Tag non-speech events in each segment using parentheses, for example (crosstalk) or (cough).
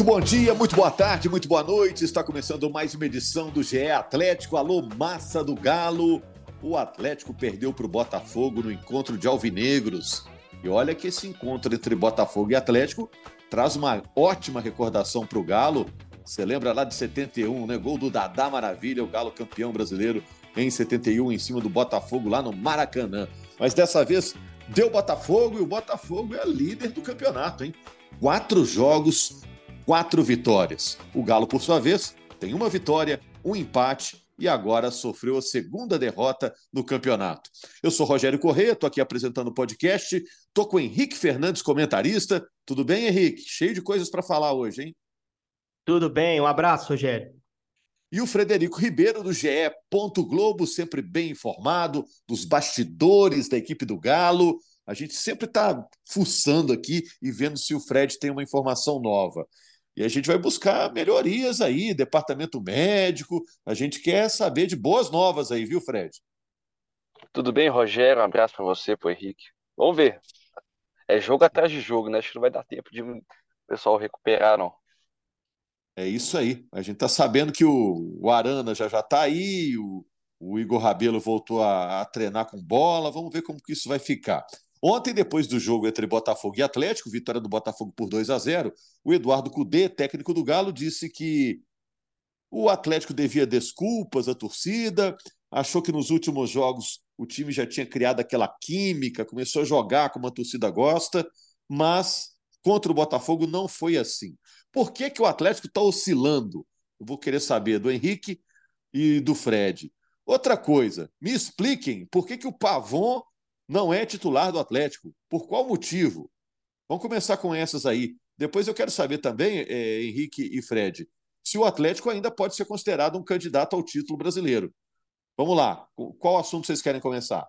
Muito bom dia, muito boa tarde, muito boa noite. Está começando mais uma edição do GE Atlético. Alô, massa do Galo. O Atlético perdeu para o Botafogo no encontro de Alvinegros. E olha que esse encontro entre Botafogo e Atlético traz uma ótima recordação para o Galo. Você lembra lá de 71, né? Gol do Dadá Maravilha, o Galo campeão brasileiro em 71, em cima do Botafogo lá no Maracanã. Mas dessa vez deu Botafogo e o Botafogo é líder do campeonato, hein? Quatro jogos, quatro vitórias. O Galo, por sua vez, tem uma vitória, um empate e agora sofreu a segunda derrota no campeonato. Eu sou Rogério Corrêa, estou aqui apresentando o podcast, estou com o Henrique Fernandes, comentarista. Tudo bem, Henrique? Cheio de coisas para falar hoje, hein? Tudo bem, um abraço, Rogério. E o Frederico Ribeiro, do GE. Globo, sempre bem informado dos bastidores da equipe do Galo. A gente sempre está fuçando aqui e vendo se o Fred tem uma informação nova. E a gente vai buscar melhorias aí, departamento médico. A gente quer saber de boas novas aí, viu, Fred? Tudo bem, Rogério? Um abraço para você, pro Henrique. Vamos ver. É jogo atrás de jogo, né? Acho que não vai dar tempo de o pessoal recuperar, não. É isso aí. A gente está sabendo que o, o Arana já já está aí, o, o Igor Rabelo voltou a, a, treinar com bola. Vamos ver como que isso vai ficar. Ontem, depois do jogo entre Botafogo e Atlético, vitória do Botafogo por 2 a 0, o Eduardo Cudê, técnico do Galo, disse que o Atlético devia desculpas à torcida, achou que nos últimos jogos o time já tinha criado aquela química, começou a jogar como a torcida gosta, mas contra o Botafogo não foi assim. Por que, que o Atlético está oscilando? Eu vou querer saber do Henrique e do Fred. Outra coisa, me expliquem por que, que o Pavon não é titular do Atlético. Por qual motivo? Vamos começar com essas aí. Depois eu quero saber também, é, Henrique e Fred, se o Atlético ainda pode ser considerado um candidato ao título brasileiro. Vamos lá. Qual assunto vocês querem começar?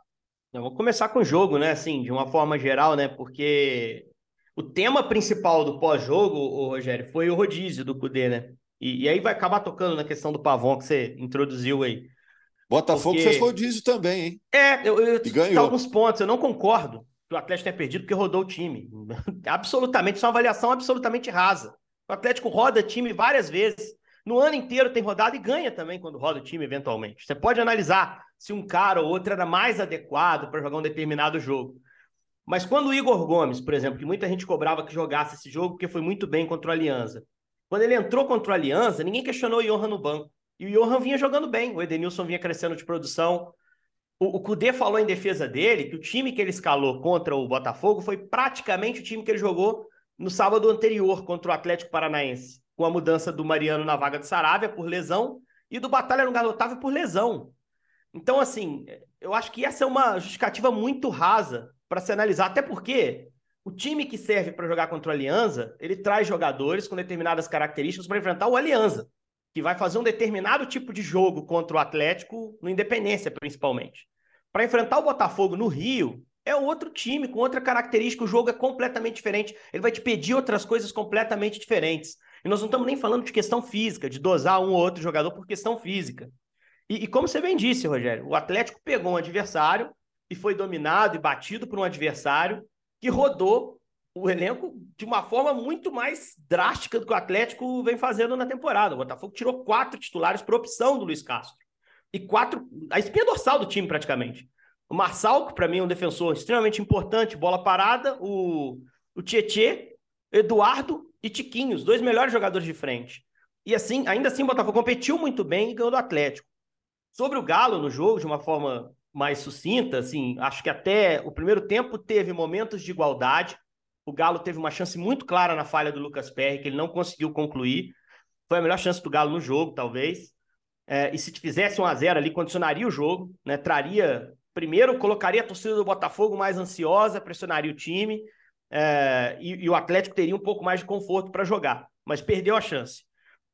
Eu vou começar com o jogo, né? Assim, de uma forma geral, né? Porque o tema principal do pós-jogo, Rogério, foi o rodízio do Cudê, né? E, e, aí vai acabar tocando na questão do Pavon que você introduziu aí. Botafogo porque... fez rodízio também, hein? É, eu, eu e alguns pontos. Eu não concordo que o Atlético tenha perdido porque rodou o time. (laughs) absolutamente, isso é uma avaliação absolutamente rasa. O Atlético roda time várias vezes. No ano inteiro tem rodado e ganha também quando roda o time, eventualmente. Você pode analisar se um cara ou outro era mais adequado para jogar um determinado jogo. Mas quando o Igor Gomes, por exemplo, que muita gente cobrava que jogasse esse jogo porque foi muito bem contra o Aliança. Quando ele entrou contra o Aliança, ninguém questionou o Johan no banco. E o Johan vinha jogando bem, o Edenilson vinha crescendo de produção. O, o Kudê falou em defesa dele que o time que ele escalou contra o Botafogo foi praticamente o time que ele jogou no sábado anterior contra o Atlético Paranaense, com a mudança do Mariano na vaga de Saravia por lesão e do Batalha no Galo por lesão. Então, assim, eu acho que essa é uma justificativa muito rasa para se analisar, até porque o time que serve para jogar contra o Aliança, ele traz jogadores com determinadas características para enfrentar o Aliança que vai fazer um determinado tipo de jogo contra o Atlético, no Independência, principalmente. Para enfrentar o Botafogo no Rio, é outro time, com outra característica, o jogo é completamente diferente. Ele vai te pedir outras coisas completamente diferentes. E nós não estamos nem falando de questão física, de dosar um ou outro jogador por questão física. E, e como você bem disse, Rogério, o Atlético pegou um adversário e foi dominado e batido por um adversário que rodou o elenco de uma forma muito mais drástica do que o Atlético vem fazendo na temporada. O Botafogo tirou quatro titulares por opção do Luiz Castro. E quatro. A espinha dorsal do time, praticamente. O Marçal, que para mim é um defensor extremamente importante, bola parada. O, o Tietê, Eduardo e Tiquinho, os dois melhores jogadores de frente. E assim, ainda assim, o Botafogo competiu muito bem e ganhou do Atlético. Sobre o Galo no jogo, de uma forma mais sucinta, assim, acho que até o primeiro tempo teve momentos de igualdade. O Galo teve uma chance muito clara na falha do Lucas Perry, que ele não conseguiu concluir. Foi a melhor chance do Galo no jogo, talvez. É, e se fizesse um a 0 ali, condicionaria o jogo, né? Traria. Primeiro, colocaria a torcida do Botafogo mais ansiosa, pressionaria o time. é, e, e, o Atlético teria um pouco mais de conforto para jogar, mas perdeu a chance.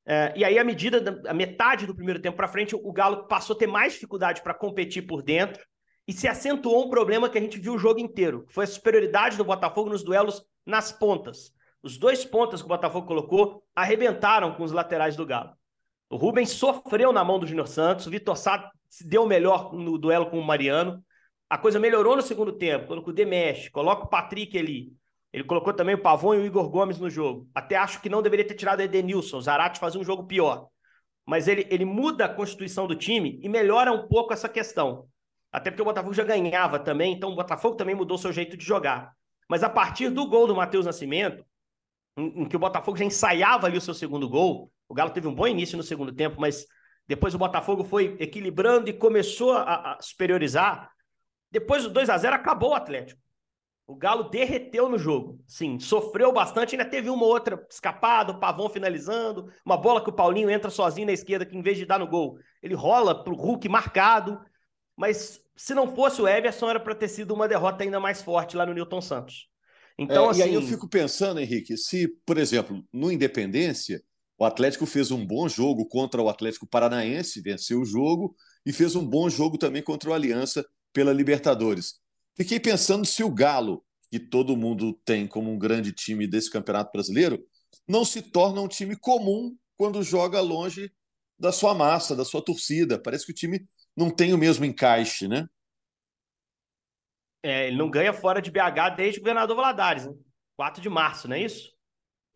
É, e aí, à medida da metade do primeiro tempo para frente, o Galo passou a ter mais dificuldade para competir por dentro e se acentuou um problema que a gente viu o jogo inteiro, que foi a superioridade do Botafogo nos duelos nas pontas. Os dois pontas que o Botafogo colocou arrebentaram com os laterais do Galo. O Rubens sofreu na mão do Júnior Santos, o Vitor Sá se deu melhor no duelo com o Mariano. A coisa melhorou no segundo tempo, quando o Cudê coloca o Patrick ali, ele colocou também o Pavon e o Igor Gomes no jogo. Até acho que não deveria ter tirado o Edenilson. O Zarate fazia um jogo pior. Mas ele, ele muda a constituição do time e melhora um pouco essa questão. Até porque o Botafogo já ganhava também, então o Botafogo também mudou seu jeito de jogar. Mas a partir do gol do Matheus Nascimento, em, em, que o Botafogo já ensaiava ali o seu segundo gol, o Galo teve um bom início no segundo tempo, mas depois o Botafogo foi equilibrando e começou a, a superiorizar. Depois do 2 a 0 acabou o Atlético. O Galo derreteu no jogo. Sim, sofreu bastante, ainda teve uma outra escapada, o Pavão finalizando, uma bola que o Paulinho entra sozinho na esquerda, que em vez de dar no gol, ele rola pro Hulk marcado. Mas se não fosse o Everson, era para ter sido uma derrota ainda mais forte lá no Newton Santos. Então, é, assim... E aí eu assim fico pensando, Henrique, se, por exemplo, no Independência, o Atlético fez um bom jogo contra o Atlético Paranaense, venceu o jogo, e fez um bom jogo também contra o Aliança pela Libertadores. Fiquei pensando se o Galo, que todo mundo tem como um grande time desse Campeonato Brasileiro, não se torna um time comum quando joga longe da sua massa, da sua torcida. Parece que o time não tem o mesmo encaixe, né? É, ele não ganha fora de BH desde o governador Valadares, né? 4 de março, não é isso?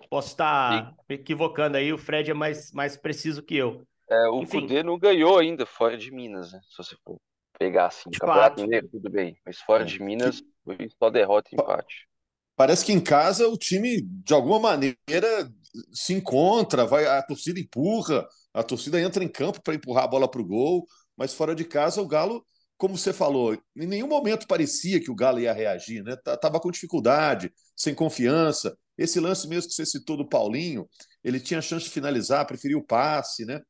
Posso estar Sim. equivocando aí, o Fred é mais, mais preciso que eu. É, o Enfim. Cudê não ganhou ainda fora de Minas, né? Se você for pegar assim, de Campeonato Mineiro, tudo bem. Mas fora de Minas, foi só derrota e empate. Parece que em casa o time, de alguma maneira, se encontra, vai, a torcida empurra, a torcida entra em campo para empurrar a bola para o gol, mas fora de casa o Galo, como você falou, em nenhum momento parecia que o Galo ia reagir, né? Tava com dificuldade, sem confiança. Esse lance mesmo que você citou do Paulinho, ele tinha chance de finalizar, preferiu o passe, né?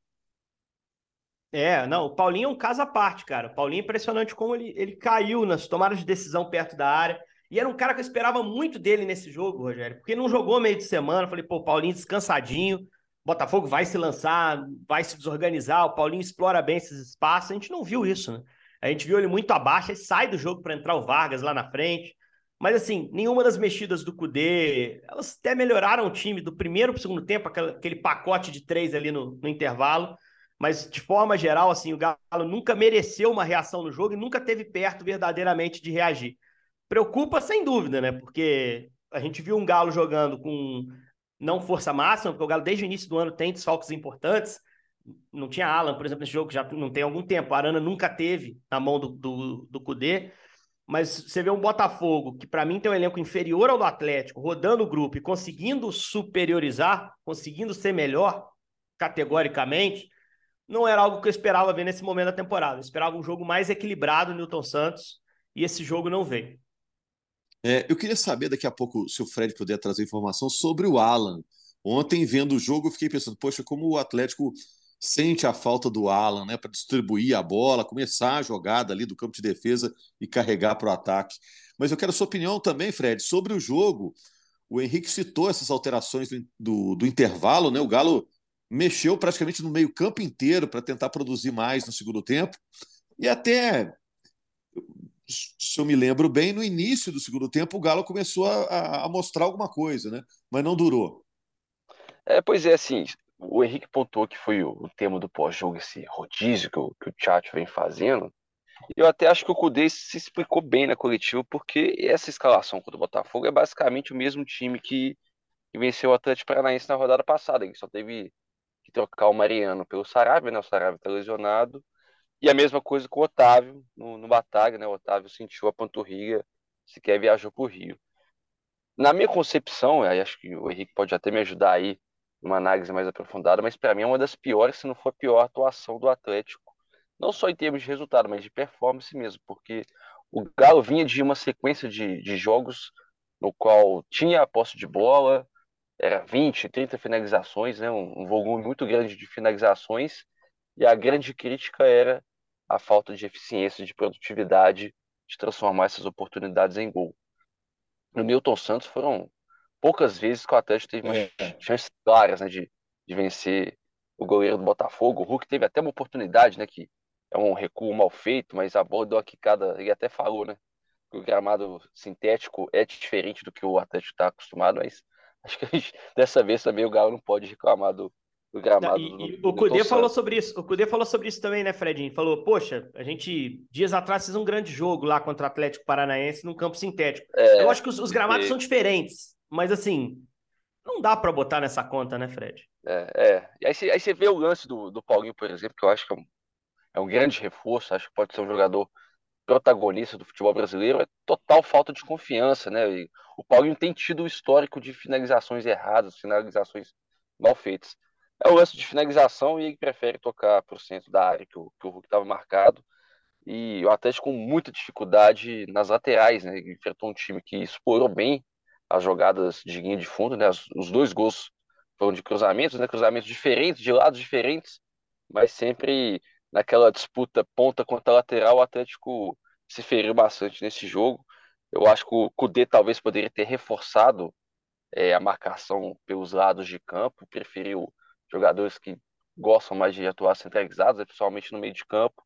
É, não, o Paulinho é um caso à parte, cara. O Paulinho é impressionante como ele, ele caiu nas tomadas de decisão perto da área. E era um cara que eu esperava muito dele nesse jogo, Rogério, porque não jogou meio de semana. Falei, pô, Paulinho descansadinho, Botafogo vai se lançar, vai se desorganizar, o Paulinho explora bem esses espaços. A gente não viu isso, né? A gente viu ele muito abaixo, ele sai do jogo para entrar o Vargas lá na frente. Mas assim, nenhuma das mexidas do Cudê, elas até melhoraram o time do primeiro para o segundo tempo, aquele pacote de três ali no, no intervalo mas de forma geral, assim, o Galo nunca mereceu uma reação no jogo e nunca teve perto verdadeiramente de reagir. Preocupa sem dúvida, né? Porque a gente viu um Galo jogando com não força máxima, porque o Galo desde o início do ano tem desfalques importantes. Não tinha Alan, por exemplo, nesse jogo, já não tem algum tempo. A Arana nunca teve na mão do, do, do Cudê. Mas você vê um Botafogo, que para mim tem um elenco inferior ao do Atlético, rodando o grupo e conseguindo superiorizar, conseguindo ser melhor categoricamente não era algo que eu esperava ver nesse momento da temporada. Eu esperava um jogo mais equilibrado, Newton Santos, e esse jogo não veio. É, eu queria saber daqui a pouco se o Fred puder trazer informação sobre o Alan. Ontem, vendo o jogo, eu fiquei pensando, poxa, como o Atlético sente a falta do Alan, né, para distribuir a bola, começar a jogada ali do campo de defesa e carregar para o ataque. Mas eu quero a sua opinião também, Fred, sobre o jogo. O Henrique citou essas alterações do, do, do intervalo, né? O Galo mexeu praticamente no meio-campo inteiro para tentar produzir mais no segundo tempo. E até, se eu me lembro bem, no início do segundo tempo, o Galo começou a, a mostrar alguma coisa, né? mas não durou. É, pois é, assim, o Henrique pontuou que foi o, o tema do pós-jogo, esse rodízio que o, que o vem fazendo. Eu até acho que o Cudê se explicou bem na coletiva, porque essa escalação contra o Botafogo é basicamente o mesmo time que, que venceu o Atlético Paranaense na rodada passada, que só teve que trocar o Mariano pelo Sarabia, né? O Sarabia está lesionado. E a mesma coisa com o Otávio no, no Batalha, né? O Otávio sentiu a panturrilha, sequer viajou para o Rio. Na minha concepção, aí acho que o Henrique pode até me ajudar aí numa análise mais aprofundada, mas para mim é uma das piores, se não for a pior atuação do Atlético. Não só em termos de resultado, mas de performance mesmo, porque o Galo vinha de uma sequência de, de jogos no qual tinha a posse de bola, era 20, 30 finalizações, né? um, um volume muito grande de finalizações, e a grande crítica era a falta de eficiência, de produtividade, de transformar essas oportunidades em gol. no Newton Santos foram poucas vezes que o Atlético teve é. chances claras né, de, de vencer o goleiro do Botafogo. O Hulk teve até uma oportunidade, né? Que é um recuo mal feito, mas a bola deu uma quicada, ele até falou, né? Que o gramado sintético é diferente do que o Atlético está acostumado, mas acho que gente, (laughs) dessa vez também o Galo não pode reclamar do, do gramado. E, e o Cudê falou sobre isso. O Cudê falou sobre isso também, né, Fredinho? Falou, poxa, a gente dias atrás fez um grande jogo lá contra o Atlético Paranaense num campo sintético. É, Eu acho que os, os gramados são diferentes, mas assim, não dá para botar nessa conta, né, Fred? É, é. E aí você, aí você vê o lance do, do Paulinho, por exemplo, que eu acho que é um, é um grande reforço, acho que pode ser um jogador protagonista do futebol brasileiro, é total falta de confiança, né? E o Paulinho tem tido o histórico de finalizações erradas, finalizações mal feitas. É o lance de finalização e ele prefere tocar para o centro da área que o, que o Hulk estava marcado. E o Atlético com muita dificuldade nas laterais, né? Enfrentou um time que explorou bem as jogadas de linha de fundo, né? Os, dois gols foram de cruzamentos, né? Cruzamentos diferentes, de lados diferentes, mas sempre naquela disputa ponta contra lateral, o Atlético se feriu bastante nesse jogo. Eu acho que o Cudê talvez poderia ter reforçado é, a marcação pelos lados de campo, preferiu jogadores que gostam mais de atuar centralizados, principalmente no meio de campo.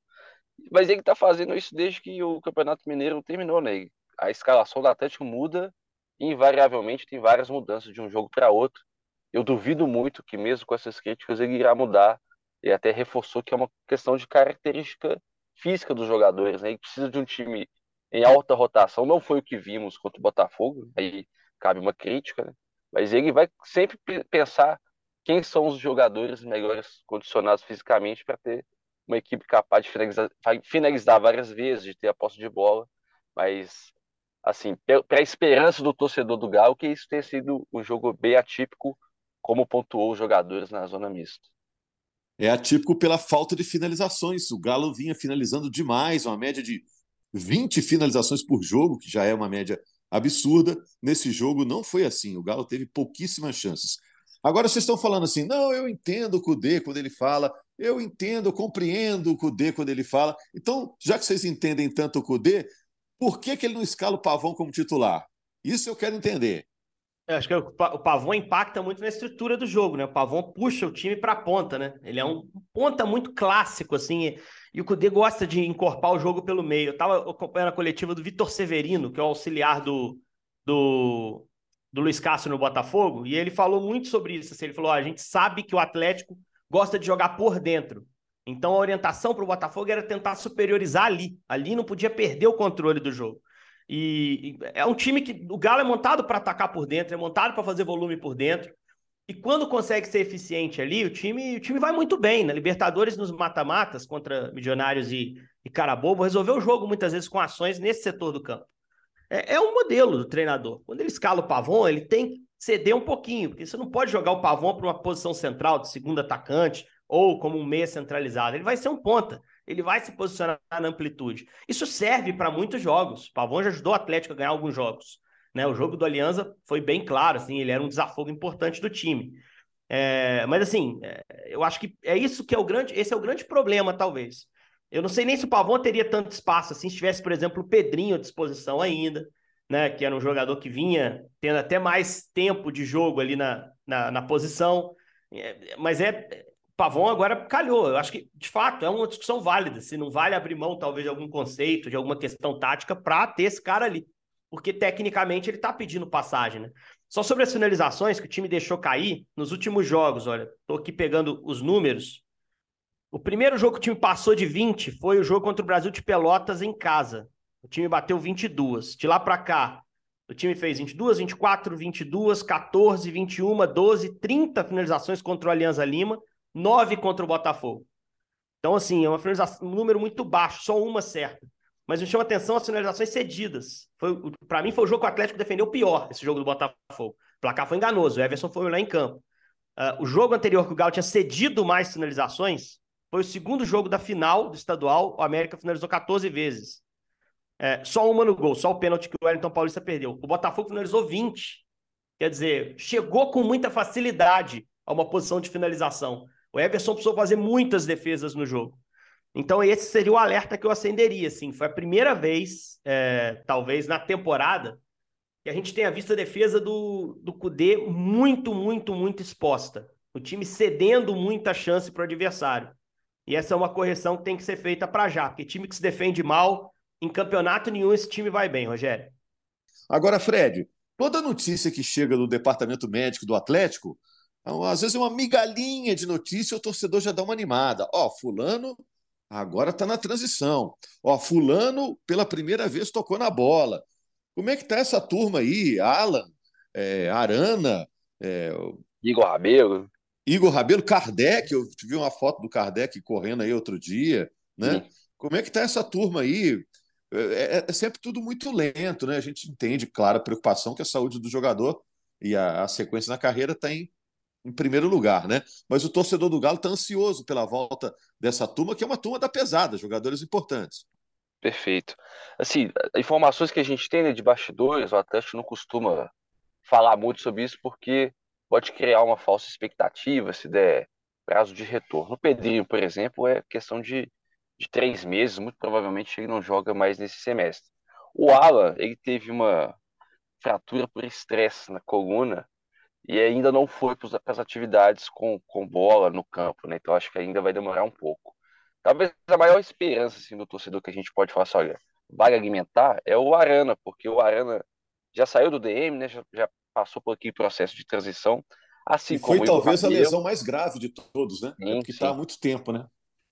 Mas ele está fazendo isso desde que o Campeonato Mineiro terminou, né? A escalação do Atlético muda invariavelmente tem várias mudanças de um jogo para outro. Eu duvido muito que, mesmo com essas críticas, ele irá mudar. E até reforçou que é uma questão de característica física dos jogadores. Né? Ele precisa de um time em alta rotação. Não foi o que vimos contra o Botafogo, aí cabe uma crítica, né? mas ele vai sempre pensar quem são os jogadores melhores condicionados fisicamente para ter uma equipe capaz de finalizar, finalizar várias vezes, de ter a posse de bola. Mas assim, para a esperança do torcedor do Galo, que isso tenha sido um jogo bem atípico, como pontuou os jogadores na zona mista. É atípico pela falta de finalizações. O Galo vinha finalizando demais, uma média de 20 finalizações por jogo, que já é uma média absurda. Nesse jogo não foi assim. O Galo teve pouquíssimas chances. Agora vocês estão falando assim, não, eu entendo o Cudê quando ele fala, eu entendo, eu compreendo o Cudê quando ele fala. Então, já que vocês entendem tanto o Cudê, por que, que ele não escala o Pavão como titular? Isso eu quero entender. Eu acho que o Pavão impacta muito na estrutura do jogo, né? O Pavão puxa o time para a ponta, né? Ele é um ponta muito clássico, assim, e o Cudê gosta de encorpar o jogo pelo meio. Eu estava acompanhando a coletiva do Vitor Severino, que é o auxiliar do, do, do Luiz Castro no Botafogo, e ele falou muito sobre isso. Assim, ele falou: a gente sabe que o Atlético gosta de jogar por dentro. Então a orientação para o Botafogo era tentar superiorizar ali. Ali não podia perder o controle do jogo. E, e é um time que o Galo é montado para atacar por dentro, é montado para fazer volume por dentro. E quando consegue ser eficiente ali, o time, o time vai muito bem. Na Libertadores, nos mata-matas contra Milionários e, e Carabobo, resolveu o jogo muitas vezes com ações nesse setor do campo. É, é um modelo do treinador. Quando ele escala o Pavon, ele tem que ceder um pouquinho, porque você não pode jogar o Pavon para uma posição central de segundo atacante ou como um meia centralizado. Ele vai ser um ponta. Ele vai se posicionar na amplitude. Isso serve para muitos jogos. O Pavão já ajudou o Atlético a ganhar alguns jogos. Né? O jogo do Aliança foi bem claro, assim, ele era um desafogo importante do time. É, mas assim, é, eu acho que é isso que é o grande, esse é o grande problema, talvez. Eu não sei nem se o Pavão teria tanto espaço assim, se tivesse, por exemplo, o Pedrinho à disposição ainda, né? Que era um jogador que vinha tendo até mais tempo de jogo ali na, na, na posição. É, mas é, Pavon agora calhou. Eu acho que, de fato, é uma discussão válida. Se não vale abrir mão, talvez, de algum conceito, de alguma questão tática, para ter esse cara ali. Porque, tecnicamente, ele está pedindo passagem, né? Só sobre as finalizações que o time deixou cair nos últimos jogos, olha, estou aqui pegando os números. O primeiro jogo que o time passou de 20 foi o jogo contra o Brasil de Pelotas em casa. O time bateu 22. De lá para cá, o time fez 22, 24, 22, 14, 21, 12, 30 finalizações contra o Alianza Lima nove contra o Botafogo. Então, assim, é uma finalização, um número muito baixo, só uma certa. Mas me chama atenção as finalizações cedidas. Para mim, foi o jogo que o Atlético defendeu pior, esse jogo do Botafogo. O placar foi enganoso, o Everson foi lá em campo. Uh, o jogo anterior que o Galo tinha cedido mais finalizações foi o segundo jogo da final do estadual. O América finalizou 14 vezes. É, só uma no gol, só o pênalti que o Wellington Paulista perdeu. O Botafogo finalizou 20. Quer dizer, chegou com muita facilidade a uma posição de finalização. O Everson precisou fazer muitas defesas no jogo. Então, esse seria o alerta que eu acenderia. Assim. Foi a primeira vez, é, talvez, na temporada, que a gente tenha visto a defesa do, do Cudê muito, muito, muito exposta. O time cedendo muita chance para o adversário. E essa é uma correção que tem que ser feita para já, porque time que se defende mal, em campeonato nenhum esse time vai bem, Rogério. Agora, Fred, toda notícia que chega do departamento médico do Atlético, às vezes é uma migalhinha de notícia, o torcedor já dá uma animada. Ó, fulano agora está na transição. Ó, fulano pela primeira vez tocou na bola. Como é que tá essa turma aí? Alan, é, Arana, é, Igor Rabelo. Igor Rabelo, Kardec, eu vi uma foto do Kardec correndo aí outro dia, né? Sim. Como é que tá essa turma aí? É, é, é, sempre tudo muito lento, né? A gente entende, claro, a preocupação que a saúde do jogador e a, a sequência na carreira está em, em primeiro lugar, né? Mas o torcedor do Galo está ansioso pela volta dessa turma, que é uma turma da pesada, jogadores importantes. Perfeito. Assim, informações que a gente tem né, de bastidores, o Atlético não costuma falar muito sobre isso porque pode criar uma falsa expectativa se der prazo de retorno. O Pedrinho, por exemplo, é questão de, de três meses, muito provavelmente ele não joga mais nesse semestre. O Alan, ele teve uma fratura por estresse na coluna e ainda não foi para as atividades com, com bola no campo, né? Então acho que ainda vai demorar um pouco. Talvez a maior esperança assim, do torcedor que a gente pode falar assim, olha, vai alimentar é o Arana, porque o Arana já saiu do DM, né? Já, já passou por aquele processo de transição. Assim e foi talvez a lesão mais grave de todos, né? Sim, é porque está há muito tempo, né?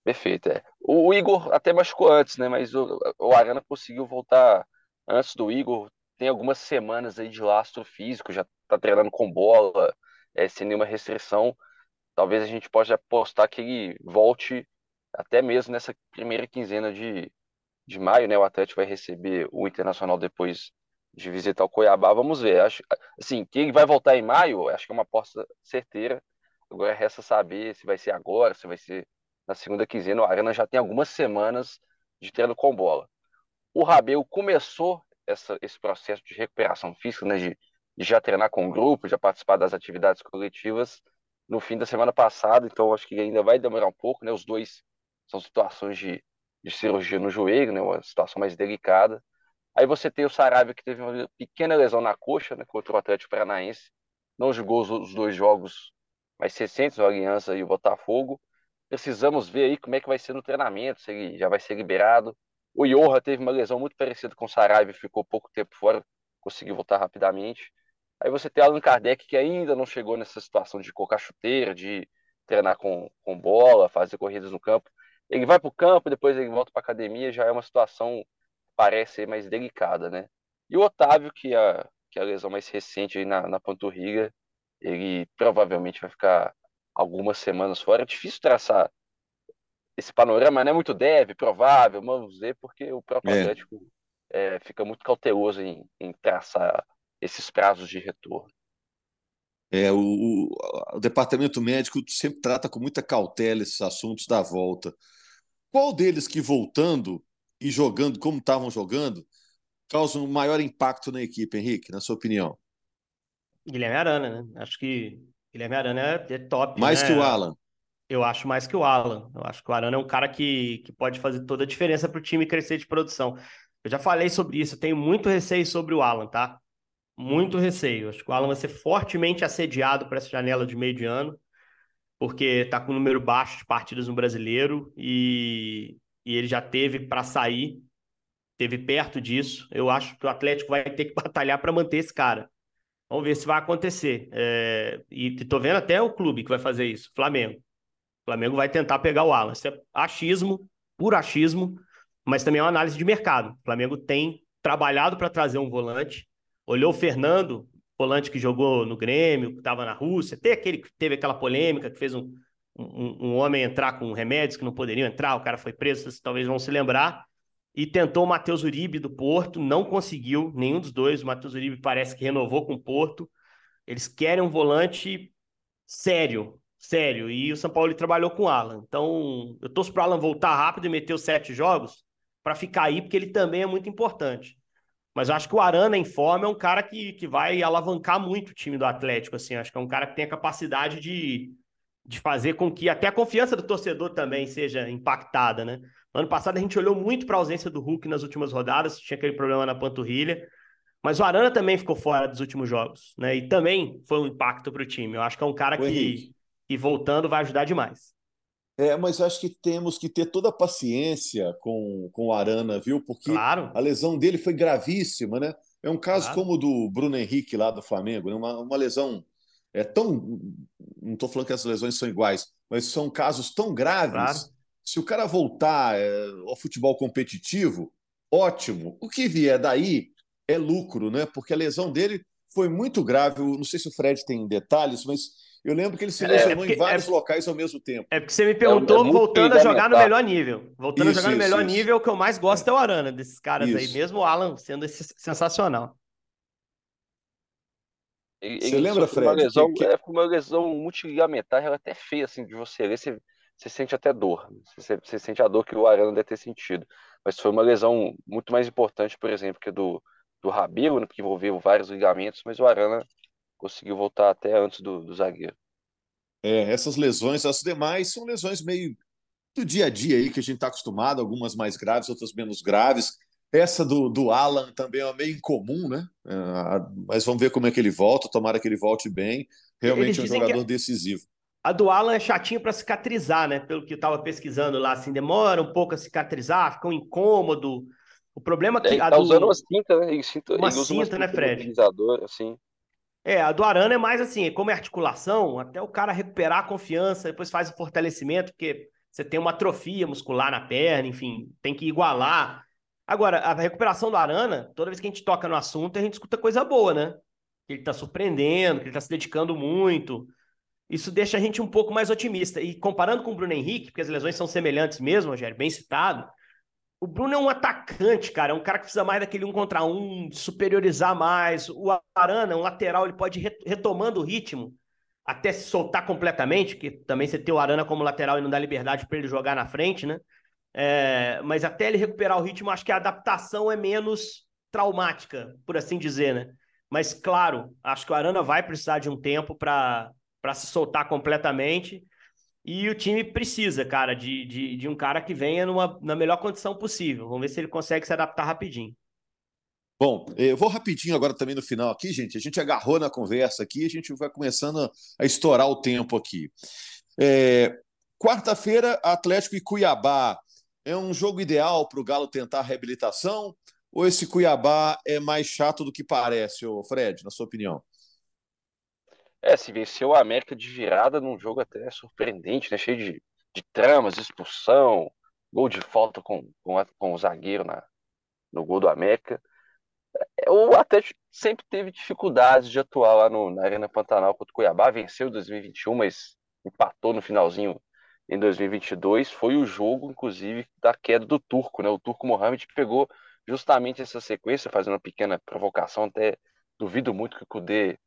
Perfeito, é. O, o, Igor até machucou antes, né? Mas o, o Arana conseguiu voltar antes do Igor. Tem algumas semanas aí de lastro físico, já tá treinando com bola, é, sem nenhuma restrição. Talvez a gente possa apostar que ele volte até mesmo nessa primeira quinzena de, de maio, né? O Atlético vai receber o Internacional depois de visitar o Cuiabá. Vamos ver. Acho, assim, que ele vai voltar em maio, acho que é uma aposta certeira. Agora resta saber se vai ser agora, se vai ser na segunda quinzena. O Arana já tem algumas semanas de treino com bola. O Rabeu começou essa, esse processo de recuperação física, né? De, de já treinar com o grupo, já participar das atividades coletivas no fim da semana passada, então acho que ainda vai demorar um pouco, né? Os dois são situações de, de cirurgia no joelho, né, uma situação mais delicada. Aí você tem o Sarabia, que teve uma pequena lesão na coxa, né, contra o Atlético Paranaense, não jogou os, dois jogos mais recentes, o Aliança e o Botafogo. Precisamos ver aí como é que vai ser no treinamento, se ele já vai ser liberado. O Iorra teve uma lesão muito parecida com o Saraiva, ficou pouco tempo fora, conseguiu voltar rapidamente. Aí você tem Allan Kardec, que ainda não chegou nessa situação de colocar chuteira, de treinar com, com bola, fazer corridas no campo. Ele vai para o campo, depois ele volta para academia, já é uma situação parece ser mais delicada, né? E o Otávio, que é, que é a lesão mais recente aí na, na panturrilha, ele provavelmente vai ficar algumas semanas fora. É difícil traçar esse panorama, não é muito deve, provável, vamos ver, porque o próprio é. Atlético é, fica muito cauteloso em, em traçar esses prazos de retorno. É, o, o, o, departamento médico sempre trata com muita cautela esses assuntos da volta. Qual deles que voltando e jogando como estavam jogando causa um maior impacto na equipe, Henrique, na sua opinião? Guilherme Arana, né? Acho que Guilherme Arana é, é top. Mais né? que o Alan. Eu acho mais que o Alan. Eu acho que o Arana é um cara que, que pode fazer toda a diferença para o time crescer de produção. Eu já falei sobre isso, eu tenho muito receio sobre o Alan, tá? muito receio. Acho que o Alan vai ser fortemente assediado para essa janela de meio de ano, porque está com um número baixo de partidas no brasileiro e, e ele já teve para sair, teve perto disso. Eu acho que o Atlético vai ter que (laughs) batalhar para manter esse cara. Vamos ver se vai acontecer. É, e estou vendo até o clube que vai fazer isso, Flamengo. O Flamengo vai tentar pegar o Alan. Isso é achismo, puro achismo, mas também é uma análise de mercado. O Flamengo tem trabalhado para trazer um volante olhou o Fernando, volante que jogou no Grêmio, que estava na Rússia, tem aquele que teve aquela polêmica que fez um, um, um, homem entrar com remédios que não poderiam entrar, o cara foi preso, vocês talvez vão se lembrar, e tentou o Matheus Uribe do Porto, não conseguiu, nenhum dos dois, o Matheus Uribe parece que renovou com o Porto, eles querem um volante sério, sério, e o São Paulo trabalhou com o Alan, então eu torço para o Alan voltar rápido e meter os sete jogos, para ficar aí, porque ele também é muito importante. Mas eu acho que o Arana em forma é um cara que, que vai alavancar muito o time do Atlético. Assim. Acho que é um cara que tem a capacidade de, de fazer com que até a confiança do torcedor também seja impactada. Né? ano passado a gente olhou muito para a ausência do Hulk nas últimas rodadas, tinha aquele problema na panturrilha. Mas o Arana também ficou fora dos últimos jogos, né? E também foi um impacto para o time. Eu acho que é um cara que, que voltando vai ajudar demais. É, mas acho que temos que ter toda a paciência com, com o Arana, viu? Porque claro. a lesão dele foi gravíssima, né? É um caso claro. como o do Bruno Henrique lá do Flamengo, né? uma, uma lesão é tão. Não estou falando que as lesões são iguais, mas são casos tão graves. Claro. Se o cara voltar é, ao futebol competitivo, ótimo. O que vier daí é lucro, né? Porque a lesão dele foi muito grave. Eu não sei se o Fred tem detalhes, mas eu lembro que ele se é, lesionou é porque, em vários é, locais ao mesmo tempo. É porque você me perguntou é, voltando a jogar no melhor nível. Voltando isso, a jogar no melhor isso, nível, o que eu mais gosto é o Arana, desses caras isso. aí, mesmo o Alan sendo esse Você lembra, Fred? Uma lesão, que... É uma lesão multiligamentar, ela é até feia assim de você ler, você, você sente até dor. Você, você sente a dor que o Arana deve ter sentido. Mas foi uma lesão muito mais importante, por exemplo, que do, do Rabelo, né, porque envolveu vários ligamentos, mas o Arana conseguiu voltar até antes do, do zagueiro. É, essas lesões, as demais são lesões meio do dia a dia aí que a gente está acostumado, algumas mais graves, outras menos graves. Essa do, do Alan também é meio incomum, né? É, mas vamos ver como é que ele volta. Tomara que ele volte bem. Realmente é um jogador decisivo. A do Alan é chatinho para cicatrizar, né? Pelo que eu estava pesquisando lá, assim, demora um pouco a cicatrizar, fica um incômodo. O problema é que. É, ele tá do... usando uma cinta, né? Ele cinta, uma, cinta, uma cinta, né, Fred? Assim. É, a do Arana é mais assim, como é articulação, até o cara recuperar a confiança, depois faz o fortalecimento, porque você tem uma atrofia muscular na perna, enfim, tem que igualar. Agora, a recuperação do Arana, toda vez que a gente toca no assunto, a gente escuta coisa boa, né? Que ele tá surpreendendo, que ele tá se dedicando muito. Isso deixa a gente um pouco mais otimista. E comparando com o Bruno Henrique, porque as lesões são semelhantes mesmo, Rogério, bem citado, o Bruno é um atacante, cara, é um cara que precisa mais daquele um contra um, superiorizar mais. O Arana, um lateral, ele pode ir retomando o ritmo até se soltar completamente, porque também você tem o Arana como lateral e não dá liberdade para ele jogar na frente, né? É, mas até ele recuperar o ritmo, acho que a adaptação é menos traumática, por assim dizer, né? Mas claro, acho que o Arana vai precisar de um tempo para se soltar completamente. E o time precisa, cara, de, de, de um cara que venha numa, na melhor condição possível. Vamos ver se ele consegue se adaptar rapidinho. Bom, eu vou rapidinho agora também no final aqui, gente. A gente agarrou na conversa aqui, a gente vai começando a estourar o tempo aqui. É, Quarta-feira, Atlético e Cuiabá. É um jogo ideal para o Galo tentar a reabilitação? Ou esse Cuiabá é mais chato do que parece, Fred, na sua opinião? É, se venceu o América de virada num jogo até surpreendente, né? Cheio de, de tramas, expulsão, gol de falta com, com, a, com o zagueiro na, no gol do América. É, o Atlético sempre teve dificuldades de atuar lá no, na Arena Pantanal contra o Cuiabá, venceu em 2021, mas empatou no finalzinho em 2022. Foi o jogo, inclusive, da queda do Turco, né? O Turco Mohamed pegou justamente essa sequência, fazendo uma pequena provocação, até duvido muito que o Cudê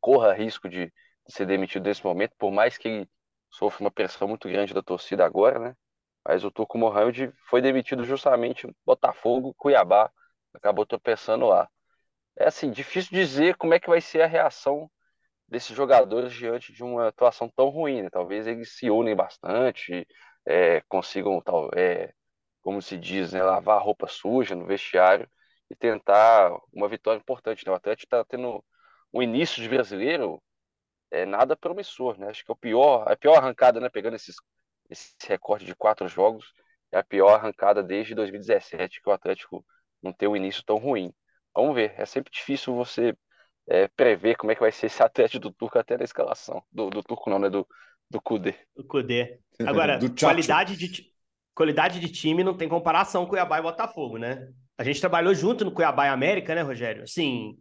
corra risco de, de ser demitido nesse momento, por mais que ele sofra uma pressão muito grande da torcida agora, né? Mas o Turco Mohamed foi demitido justamente Botafogo, Cuiabá, acabou tropeçando lá. É assim, difícil dizer como é que vai ser a reação desses jogadores diante de uma atuação tão ruim. Né? Talvez eles se unem bastante, é, consigam, tal, é, como se diz, né, lavar a roupa suja no vestiário e tentar uma vitória importante. Né? O Atlético está tendo o início de brasileiro é nada promissor, né? Acho que é o pior, a pior arrancada, né? Pegando esses, esse recorde de quatro jogos, é a pior arrancada desde 2017 que o Atlético não tem um início tão ruim. Vamos ver, é sempre difícil você é, prever como é que vai ser esse Atlético do Turco até na escalação. Do, do Turco não, né? Do, do Cudê. Do Cudê. Agora, qualidade, de, qualidade de time não tem comparação com Cuiabá e Botafogo, né? A gente trabalhou junto no Cuiabá e América, né, Rogério? Assim,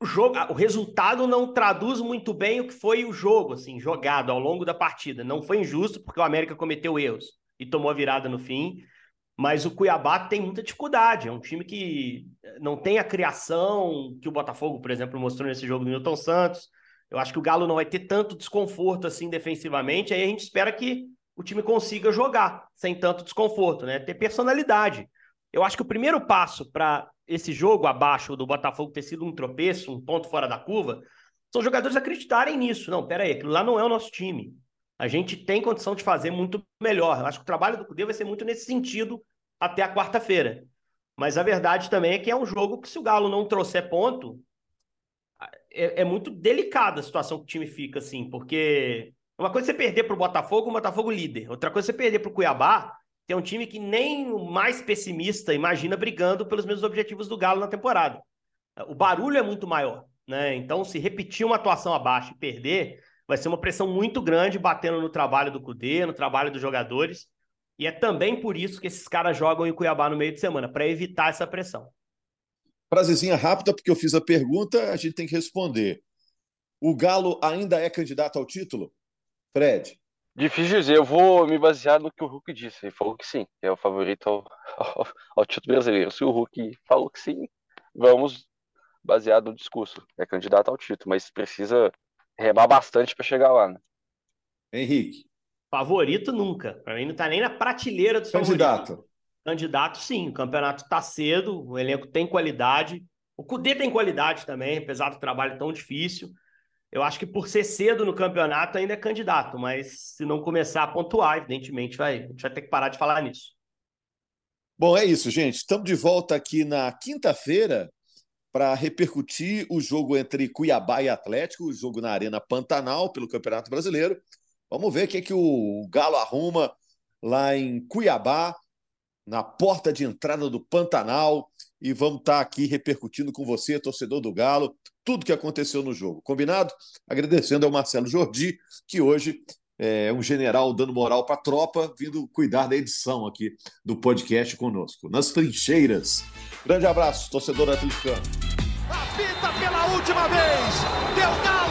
o jogo, o resultado não traduz muito bem o que foi o jogo, assim, jogado ao longo da partida. Não foi injusto porque o América cometeu erros e tomou a virada no fim, mas o Cuiabá tem muita dificuldade. É um time que não tem a criação que o Botafogo, por exemplo, mostrou nesse jogo do Milton Santos. Eu acho que o Galo não vai ter tanto desconforto assim defensivamente. Aí a gente espera que o time consiga jogar sem tanto desconforto, né? Ter personalidade. Eu acho que o primeiro passo para esse jogo abaixo do Botafogo ter sido um tropeço, um ponto fora da curva, são jogadores acreditarem nisso. Não, pera aí, aquilo lá não é o nosso time. A gente tem condição de fazer muito melhor. Eu acho que o trabalho do Cudê vai ser muito nesse sentido até a quarta-feira. Mas a verdade também é que é um jogo que, se o Galo não trouxer ponto, é, é muito delicada a situação que o time fica, assim, porque uma coisa é você perder para o Botafogo, o Botafogo líder. Outra coisa é você perder para o Cuiabá, que é um time que nem o mais pessimista imagina brigando pelos mesmos objetivos do Galo na temporada. O barulho é muito maior, né? Então, se repetir uma atuação abaixo e perder, vai ser uma pressão muito grande batendo no trabalho do Cudê, no trabalho dos jogadores. E é também por isso que esses caras jogam em Cuiabá no meio de semana, para evitar essa pressão. Frasezinha rápida, porque eu fiz a pergunta, a gente tem que responder. O Galo ainda é candidato ao título? Fred? Difícil dizer, eu vou me basear no que o Hulk disse. Ele falou que sim, que é o favorito ao, (laughs) ao, ao título brasileiro. Se o Hulk falou que sim, vamos basear no discurso. É candidato ao título, mas precisa remar bastante para chegar lá, né? Henrique. Favorito nunca. Para mim não tá nem na prateleira do Candidato. Favorito. Candidato, sim. O campeonato tá cedo, o elenco tem qualidade. O Cudê tem qualidade também, apesar do trabalho tão difícil. Eu acho que por ser cedo no campeonato ainda é candidato, mas se não começar a pontuar, evidentemente vai, a gente vai ter que parar de falar nisso. Bom, é isso, gente. Estamos de volta aqui na quinta-feira para repercutir o jogo entre Cuiabá e Atlético, o jogo na Arena Pantanal pelo Campeonato Brasileiro. Vamos ver o que, é que o Galo arruma lá em Cuiabá, na porta de entrada do Pantanal. E vamos estar tá aqui repercutindo com você, torcedor do Galo, tudo que aconteceu no jogo. Combinado? Agradecendo ao Marcelo Jordi, que hoje é um general dando moral para a tropa, vindo cuidar da edição aqui do podcast conosco. Nas trincheiras. Grande abraço, torcedor atleticano. Apita pela última vez. Deu.